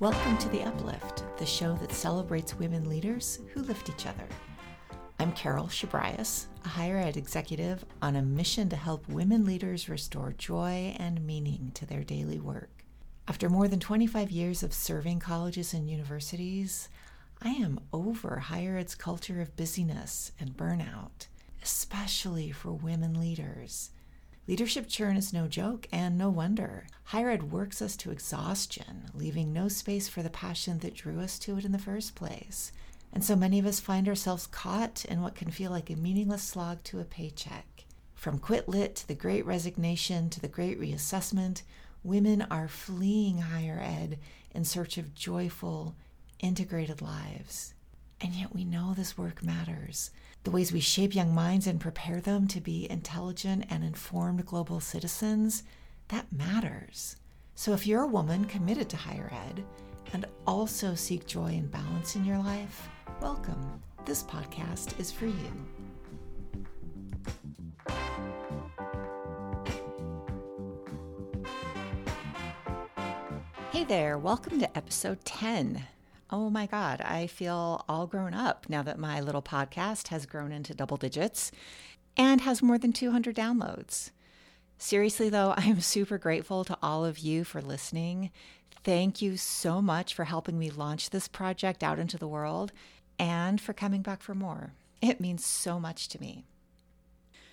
Welcome to The Uplift, the show that celebrates women leaders who lift each other. I'm Carol Shabrias, a higher ed executive on a mission to help women leaders restore joy and meaning to their daily work. After more than 25 years of serving colleges and universities, I am over higher ed's culture of busyness and burnout, especially for women leaders. Leadership churn is no joke, and no wonder. Higher ed works us to exhaustion, leaving no space for the passion that drew us to it in the first place. And so many of us find ourselves caught in what can feel like a meaningless slog to a paycheck. From quit lit to the great resignation to the great reassessment, women are fleeing higher ed in search of joyful, integrated lives. And yet we know this work matters the ways we shape young minds and prepare them to be intelligent and informed global citizens, that matters. So if you're a woman committed to higher ed and also seek joy and balance in your life, welcome. This podcast is for you. Hey there, welcome to episode 10 oh my God, I feel all grown up now that my little podcast has grown into double digits and has more than 200 downloads. Seriously, though, I am super grateful to all of you for listening. Thank you so much for helping me launch this project out into the world and for coming back for more. It means so much to me.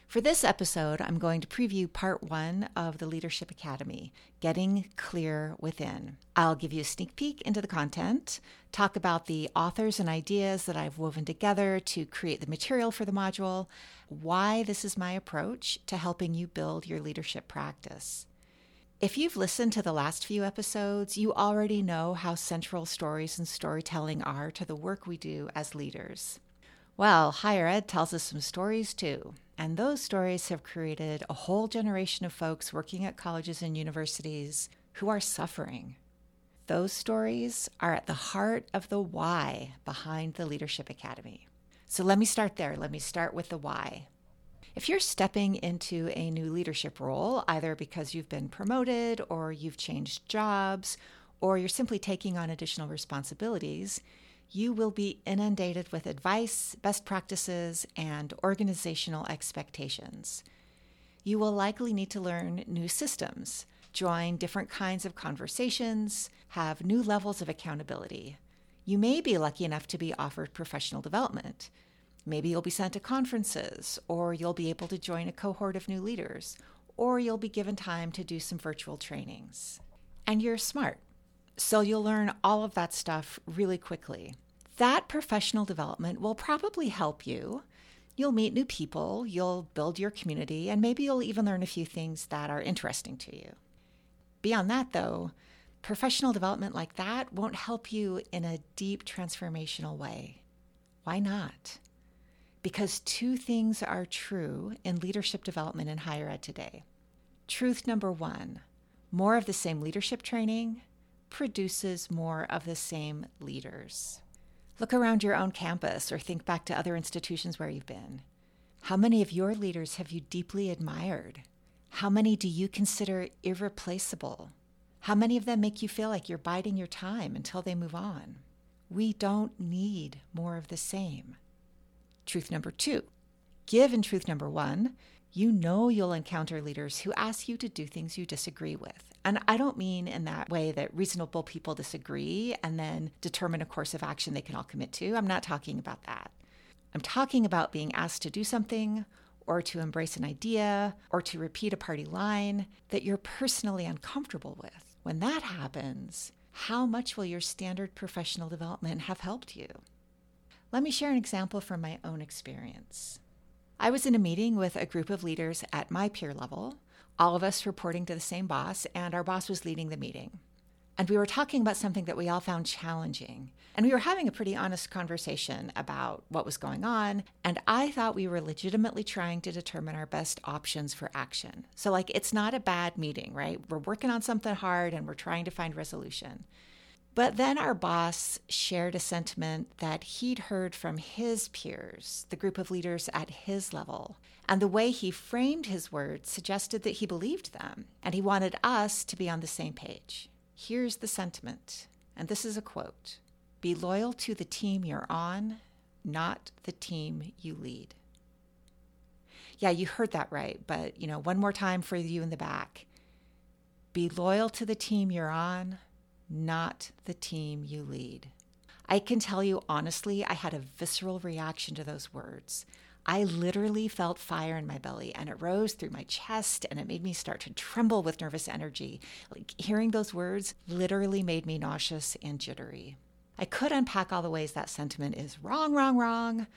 For this episode, I'm going to preview part one of the Leadership Academy Getting Clear Within. I'll give you a sneak peek into the content, talk about the authors and ideas that I've woven together to create the material for the module, why this is my approach to helping you build your leadership practice. If you've listened to the last few episodes, you already know how central stories and storytelling are to the work we do as leaders. Well, higher ed tells us some stories too. And those stories have created a whole generation of folks working at colleges and universities who are suffering. Those stories are at the heart of the why behind the Leadership Academy. So let me start there. Let me start with the why. If you're stepping into a new leadership role, either because you've been promoted or you've changed jobs, or you're simply taking on additional responsibilities, you will be inundated with advice, best practices, and organizational expectations. You will likely need to learn new systems, join different kinds of conversations, have new levels of accountability. You may be lucky enough to be offered professional development. Maybe you'll be sent to conferences, or you'll be able to join a cohort of new leaders, or you'll be given time to do some virtual trainings. And you're smart. So you'll learn all of that stuff really quickly. That professional development will probably help you. You'll meet new people, you'll build your community, and maybe you'll even learn a few things that are interesting to you. Beyond that, though, professional development like that won't help you in a deep transformational way. Why not? Because two things are true in leadership development in higher ed today. Truth number one more of the same leadership training produces more of the same leaders. Look around your own campus or think back to other institutions where you've been. How many of your leaders have you deeply admired? How many do you consider irreplaceable? How many of them make you feel like you're biding your time until they move on? We don't need more of the same. Truth number two give truth number one, you know you'll encounter leaders who ask you to do things you disagree with. And I don't mean in that way that reasonable people disagree and then determine a course of action they can all commit to. I'm not talking about that. I'm talking about being asked to do something or to embrace an idea or to repeat a party line that you're personally uncomfortable with. When that happens, how much will your standard professional development have helped you? Let me share an example from my own experience. I was in a meeting with a group of leaders at my peer level all of us reporting to the same boss, and our boss was leading the meeting. And we were talking about something that we all found challenging. And we were having a pretty honest conversation about what was going on. And I thought we were legitimately trying to determine our best options for action. So, like, it's not a bad meeting, right? We're working on something hard and we're trying to find resolution. But then our boss shared a sentiment that he'd heard from his peers, the group of leaders at his level. And the way he framed his words suggested that he believed them and he wanted us to be on the same page. Here's the sentiment, And this is a quote Be loyal to the team you're on, not the team you lead. Yeah, you heard that right, but you know, one more time for you in the back. Be loyal to the team you're on, not the team you lead. I can tell you honestly, I had a visceral reaction to those words. I literally felt fire in my belly and it rose through my chest and it made me start to tremble with nervous energy. Like hearing those words literally made me nauseous and jittery. I could unpack all the ways that sentiment is wrong, wrong, wrong,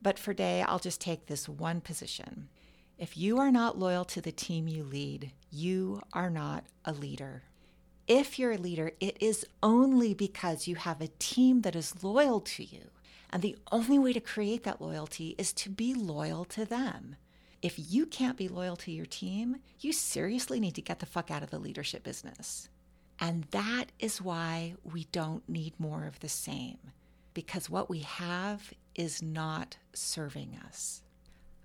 but for day I'll just take this one position. If you are not loyal to the team you lead, you are not a leader. If you're a leader, it is only because you have a team that is loyal to you. And the only way to create that loyalty is to be loyal to them. If you can't be loyal to your team, you seriously need to get the fuck out of the leadership business. And that is why we don't need more of the same, because what we have is not serving us.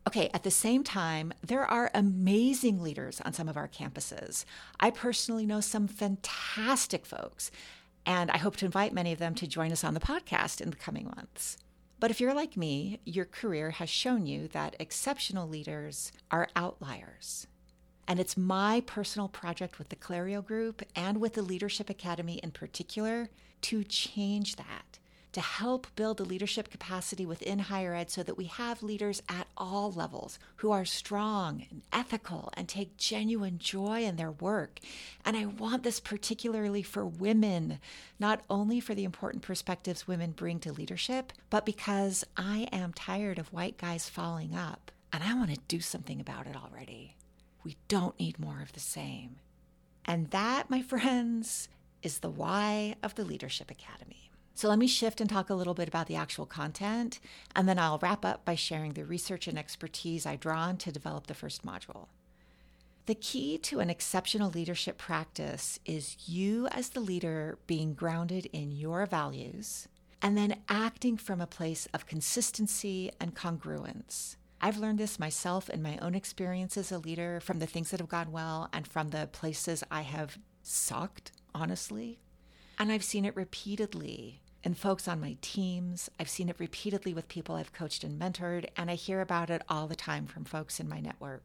Okay, at the same time, there are amazing leaders on some of our campuses. I personally know some fantastic folks, and I hope to invite many of them to join us on the podcast in the coming months. But if you're like me, your career has shown you that exceptional leaders are outliers. And it's my personal project with the Clario Group and with the Leadership Academy in particular to change that to help build the leadership capacity within higher ed so that we have leaders at all levels who are strong and ethical and take genuine joy in their work. And I want this particularly for women, not only for the important perspectives women bring to leadership, but because I am tired of white guys falling up and I want to do something about it already. We don't need more of the same. And that, my friends, is the why of the Leadership Academy. So let me shift and talk a little bit about the actual content, and then I'll wrap up by sharing the research and expertise I draw on to develop the first module. The key to an exceptional leadership practice is you, as the leader, being grounded in your values and then acting from a place of consistency and congruence. I've learned this myself in my own experience as a leader from the things that have gone well and from the places I have sucked, honestly. And I've seen it repeatedly in folks on my teams. I've seen it repeatedly with people I've coached and mentored, and I hear about it all the time from folks in my network.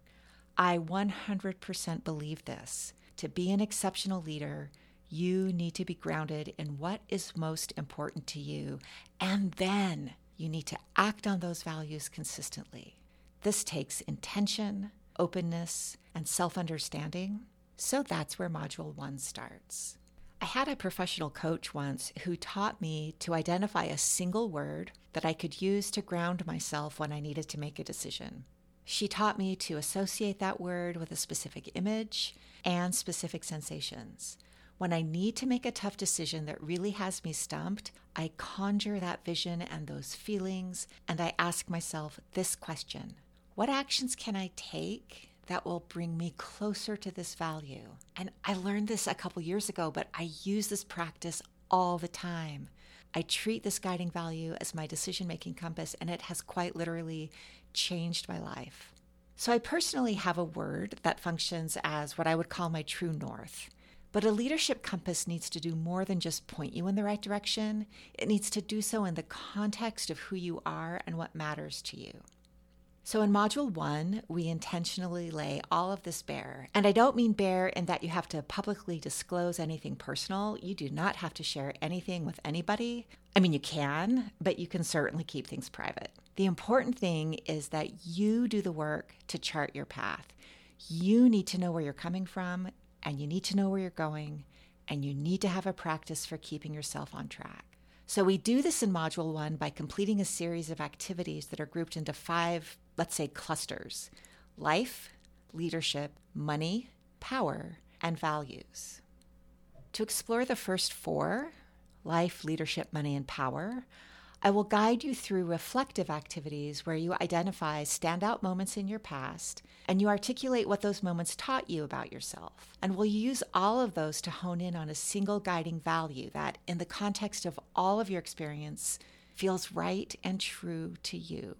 I 100% believe this. To be an exceptional leader, you need to be grounded in what is most important to you, and then you need to act on those values consistently. This takes intention, openness, and self understanding. So that's where Module 1 starts. I had a professional coach once who taught me to identify a single word that I could use to ground myself when I needed to make a decision. She taught me to associate that word with a specific image and specific sensations. When I need to make a tough decision that really has me stumped, I conjure that vision and those feelings, and I ask myself this question What actions can I take that will bring me closer to this value. And I learned this a couple years ago, but I use this practice all the time. I treat this guiding value as my decision making compass, and it has quite literally changed my life. So, I personally have a word that functions as what I would call my true north. But a leadership compass needs to do more than just point you in the right direction. It needs to do so in the context of who you are and what matters to you. So, in module one, we intentionally lay all of this bare. And I don't mean bare in that you have to publicly disclose anything personal. You do not have to share anything with anybody. I mean, you can, but you can certainly keep things private. The important thing is that you do the work to chart your path. You need to know where you're coming from, and you need to know where you're going, and you need to have a practice for keeping yourself on track. So, we do this in Module 1 by completing a series of activities that are grouped into five let's say, clusters life, leadership, money, power, and values. To explore the first four life, leadership, money, and power I will guide you through reflective activities where you identify standout moments in your past and you articulate what those moments taught you about yourself. And we'll use all of those to hone in on a single guiding value that, in the context of all of your experience, feels right and true to you.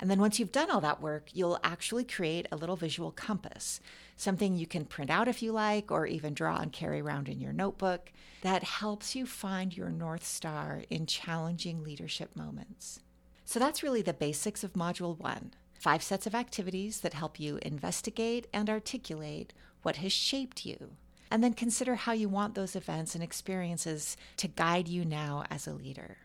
And then once you've done all that work, you'll actually create a little visual compass, something you can print out if you like, or even draw and carry around in your notebook that helps you find your North Star in challenging leadership moments. So that's really the basics of Module 1 five sets of activities that help you investigate and articulate what has shaped you. And then consider how you want those events and experiences to guide you now as a leader.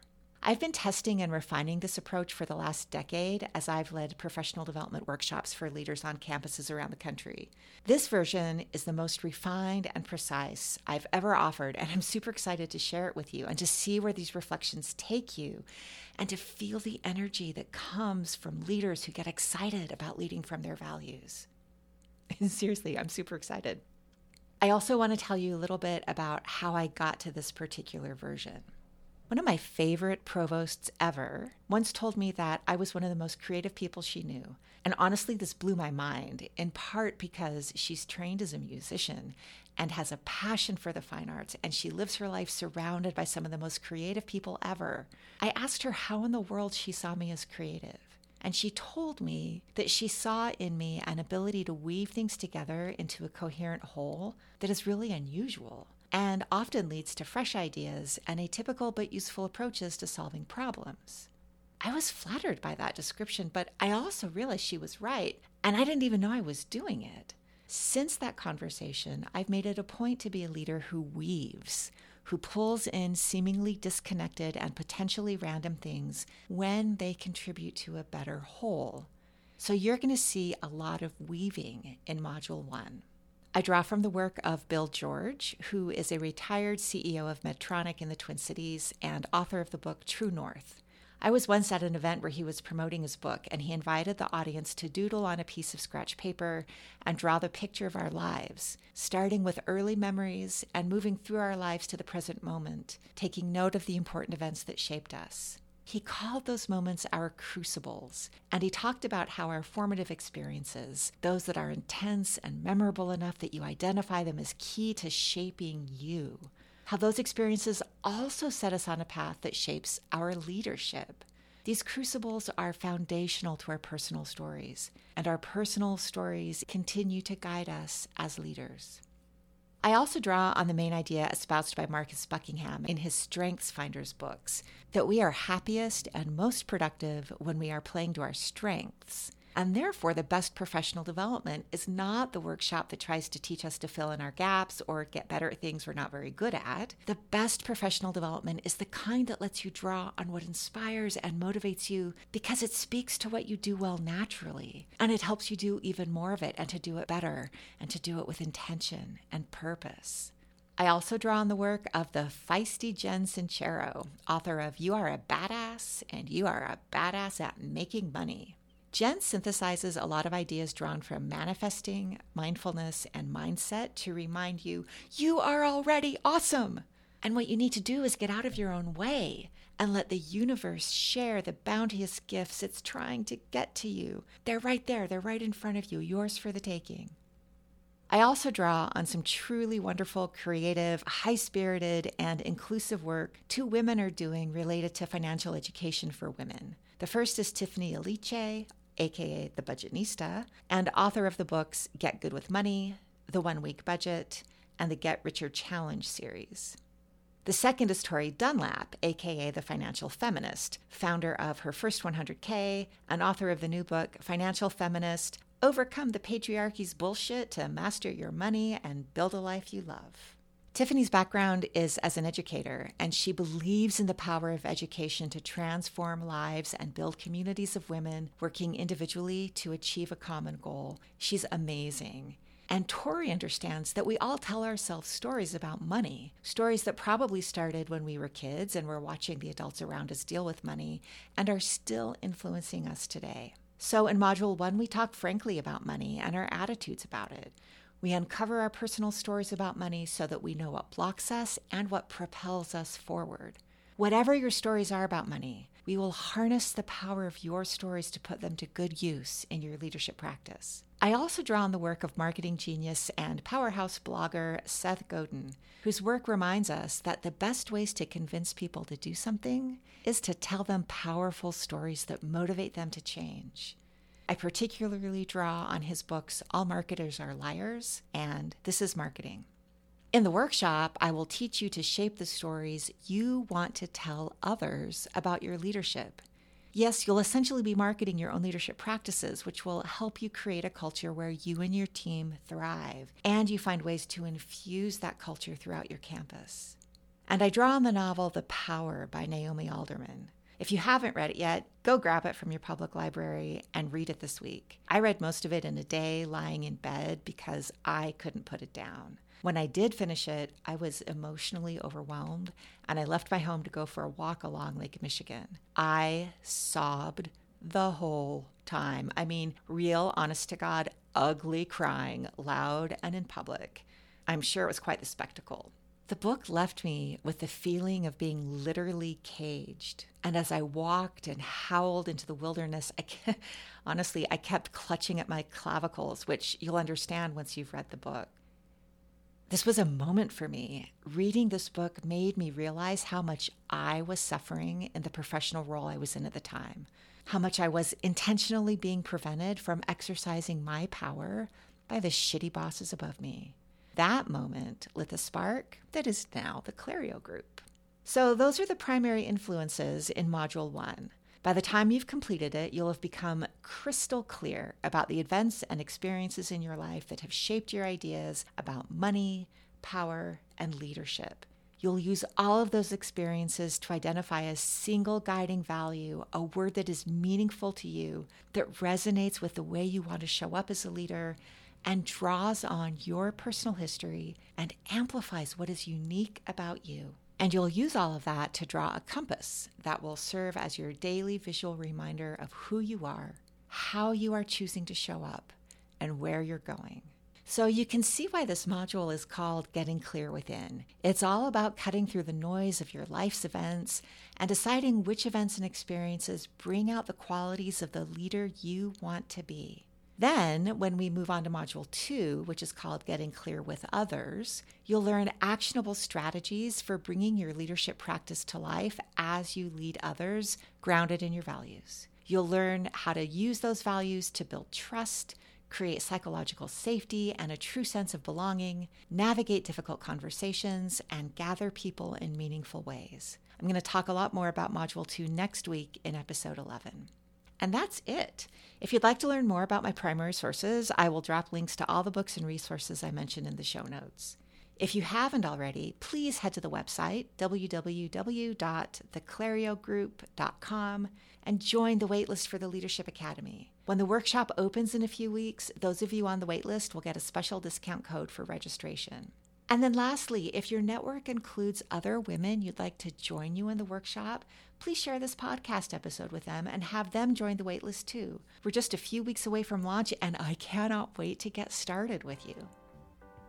I've been testing and refining this approach for the last decade as I've led professional development workshops for leaders on campuses around the country. This version is the most refined and precise I've ever offered, and I'm super excited to share it with you and to see where these reflections take you and to feel the energy that comes from leaders who get excited about leading from their values. Seriously, I'm super excited. I also want to tell you a little bit about how I got to this particular version. One of my favorite provosts ever once told me that I was one of the most creative people she knew. And honestly, this blew my mind, in part because she's trained as a musician and has a passion for the fine arts, and she lives her life surrounded by some of the most creative people ever. I asked her how in the world she saw me as creative. And she told me that she saw in me an ability to weave things together into a coherent whole that is really unusual and often leads to fresh ideas and atypical but useful approaches to solving problems. I was flattered by that description, but I also realized she was right, and I didn't even know I was doing it. Since that conversation, I've made it a point to be a leader who weaves, who pulls in seemingly disconnected and potentially random things when they contribute to a better whole. So you're going to see a lot of weaving in Module 1. I draw from the work of Bill George, who is a retired CEO of Medtronic in the Twin Cities and author of the book True North. I was once at an event where he was promoting his book, and he invited the audience to doodle on a piece of scratch paper and draw the picture of our lives, starting with early memories and moving through our lives to the present moment, taking note of the important events that shaped us. He called those moments our crucibles, and he talked about how our formative experiences, those that are intense and memorable enough that you identify them as key to shaping you, how those experiences also set us on a path that shapes our leadership. These crucibles are foundational to our personal stories, and our personal stories continue to guide us as leaders. I also draw on the main idea espoused by Marcus Buckingham in his Strengths Finders books that we are happiest and most productive when we are playing to our strengths. And therefore, the best professional development is not the workshop that tries to teach us to fill in our gaps or get better at things we're not very good at. The best professional development is the kind that lets you draw on what inspires and motivates you because it speaks to what you do well naturally. And it helps you do even more of it and to do it better and to do it with intention and purpose. I also draw on the work of the feisty Jen Sincero, author of You Are a Badass and You Are a Badass at Making Money. Jen synthesizes a lot of ideas drawn from manifesting, mindfulness, and mindset to remind you you are already awesome. And what you need to do is get out of your own way and let the universe share the bounteous gifts it's trying to get to you. They're right there, they're right in front of you, yours for the taking. I also draw on some truly wonderful, creative, high spirited, and inclusive work two women are doing related to financial education for women. The first is Tiffany Aliche, aka The Budgetnista, and author of the books Get Good with Money, The One Week Budget, and the Get Richer Challenge series. The second is Tori Dunlap, aka The Financial Feminist, founder of her first 100K and author of the new book Financial Feminist Overcome the Patriarchy's Bullshit to Master Your Money and Build a Life You Love. Tiffany's background is as an educator, and she believes in the power of education to transform lives and build communities of women working individually to achieve a common goal. She's amazing. And Tori understands that we all tell ourselves stories about money, stories that probably started when we were kids and were watching the adults around us deal with money and are still influencing us today. So, in Module 1, we talk frankly about money and our attitudes about it. We uncover our personal stories about money so that we know what blocks us and what propels us forward. Whatever your stories are about money, we will harness the power of your stories to put them to good use in your leadership practice. I also draw on the work of marketing genius and powerhouse blogger Seth Godin, whose work reminds us that the best ways to convince people to do something is to tell them powerful stories that motivate them to change. I particularly draw on his books All Marketers Are Liars and This is Marketing. In the workshop, I will teach you to shape the stories you want to tell others about your leadership Yes, you'll essentially be marketing your own leadership practices, which will help you create a culture where you and your team thrive and you find ways to infuse that culture throughout your campus. And I draw on the novel The Power by Naomi Alderman. If you haven't read it yet, go grab it from your public library and read it this week. I read most of it in a day lying in bed because I couldn't put it down. When I did finish it, I was emotionally overwhelmed and I left my home to go for a walk along Lake Michigan. I sobbed the whole time. I mean, real, honest to God, ugly crying, loud and in public. I'm sure it was quite the spectacle. The book left me with the feeling of being literally caged. And as I walked and howled into the wilderness, I honestly, I kept clutching at my clavicles, which you'll understand once you've read the book. This was a moment for me. Reading this book made me realize how much I was suffering in the professional role I was in at the time, how much I was intentionally being prevented from exercising my power by the shitty bosses above me. That moment lit the spark that is now the Clario Group. So, those are the primary influences in Module 1. By the time you've completed it, you'll have become crystal clear about the events and experiences in your life that have shaped your ideas about money, power, and leadership. You'll use all of those experiences to identify a single guiding value, a word that is meaningful to you, that resonates with the way you want to show up as a leader, and draws on your personal history and amplifies what is unique about you. And you'll use all of that to draw a compass that will serve as your daily visual reminder of who you are, how you are choosing to show up, and where you're going. So you can see why this module is called Getting Clear Within. It's all about cutting through the noise of your life's events and deciding which events and experiences bring out the qualities of the leader you want to be. Then, when we move on to Module 2, which is called Getting Clear with Others, you'll learn actionable strategies for bringing your leadership practice to life as you lead others, grounded in your values. You'll learn how to use those values to build trust, create psychological safety and a true sense of belonging, navigate difficult conversations, and gather people in meaningful ways. I'm going to talk a lot more about Module 2 next week in episode 11. And that's it. If you'd like to learn more about my primary sources, I will drop links to all the books and resources I mentioned in the show notes. If you haven't already, please head to the website, www.theclariogroup.com, and join the waitlist for the Leadership Academy. When the workshop opens in a few weeks, those of you on the waitlist will get a special discount code for registration. And then, lastly, if your network includes other women you'd like to join you in the workshop, please share this podcast episode with them and have them join the waitlist too. We're just a few weeks away from launch, and I cannot wait to get started with you.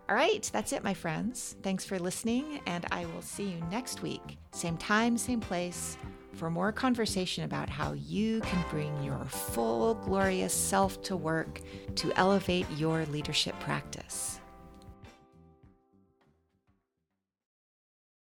All right, that's it, my friends. Thanks for listening, and I will see you next week, same time, same place, for more conversation about how you can bring your full, glorious self to work to elevate your leadership practice.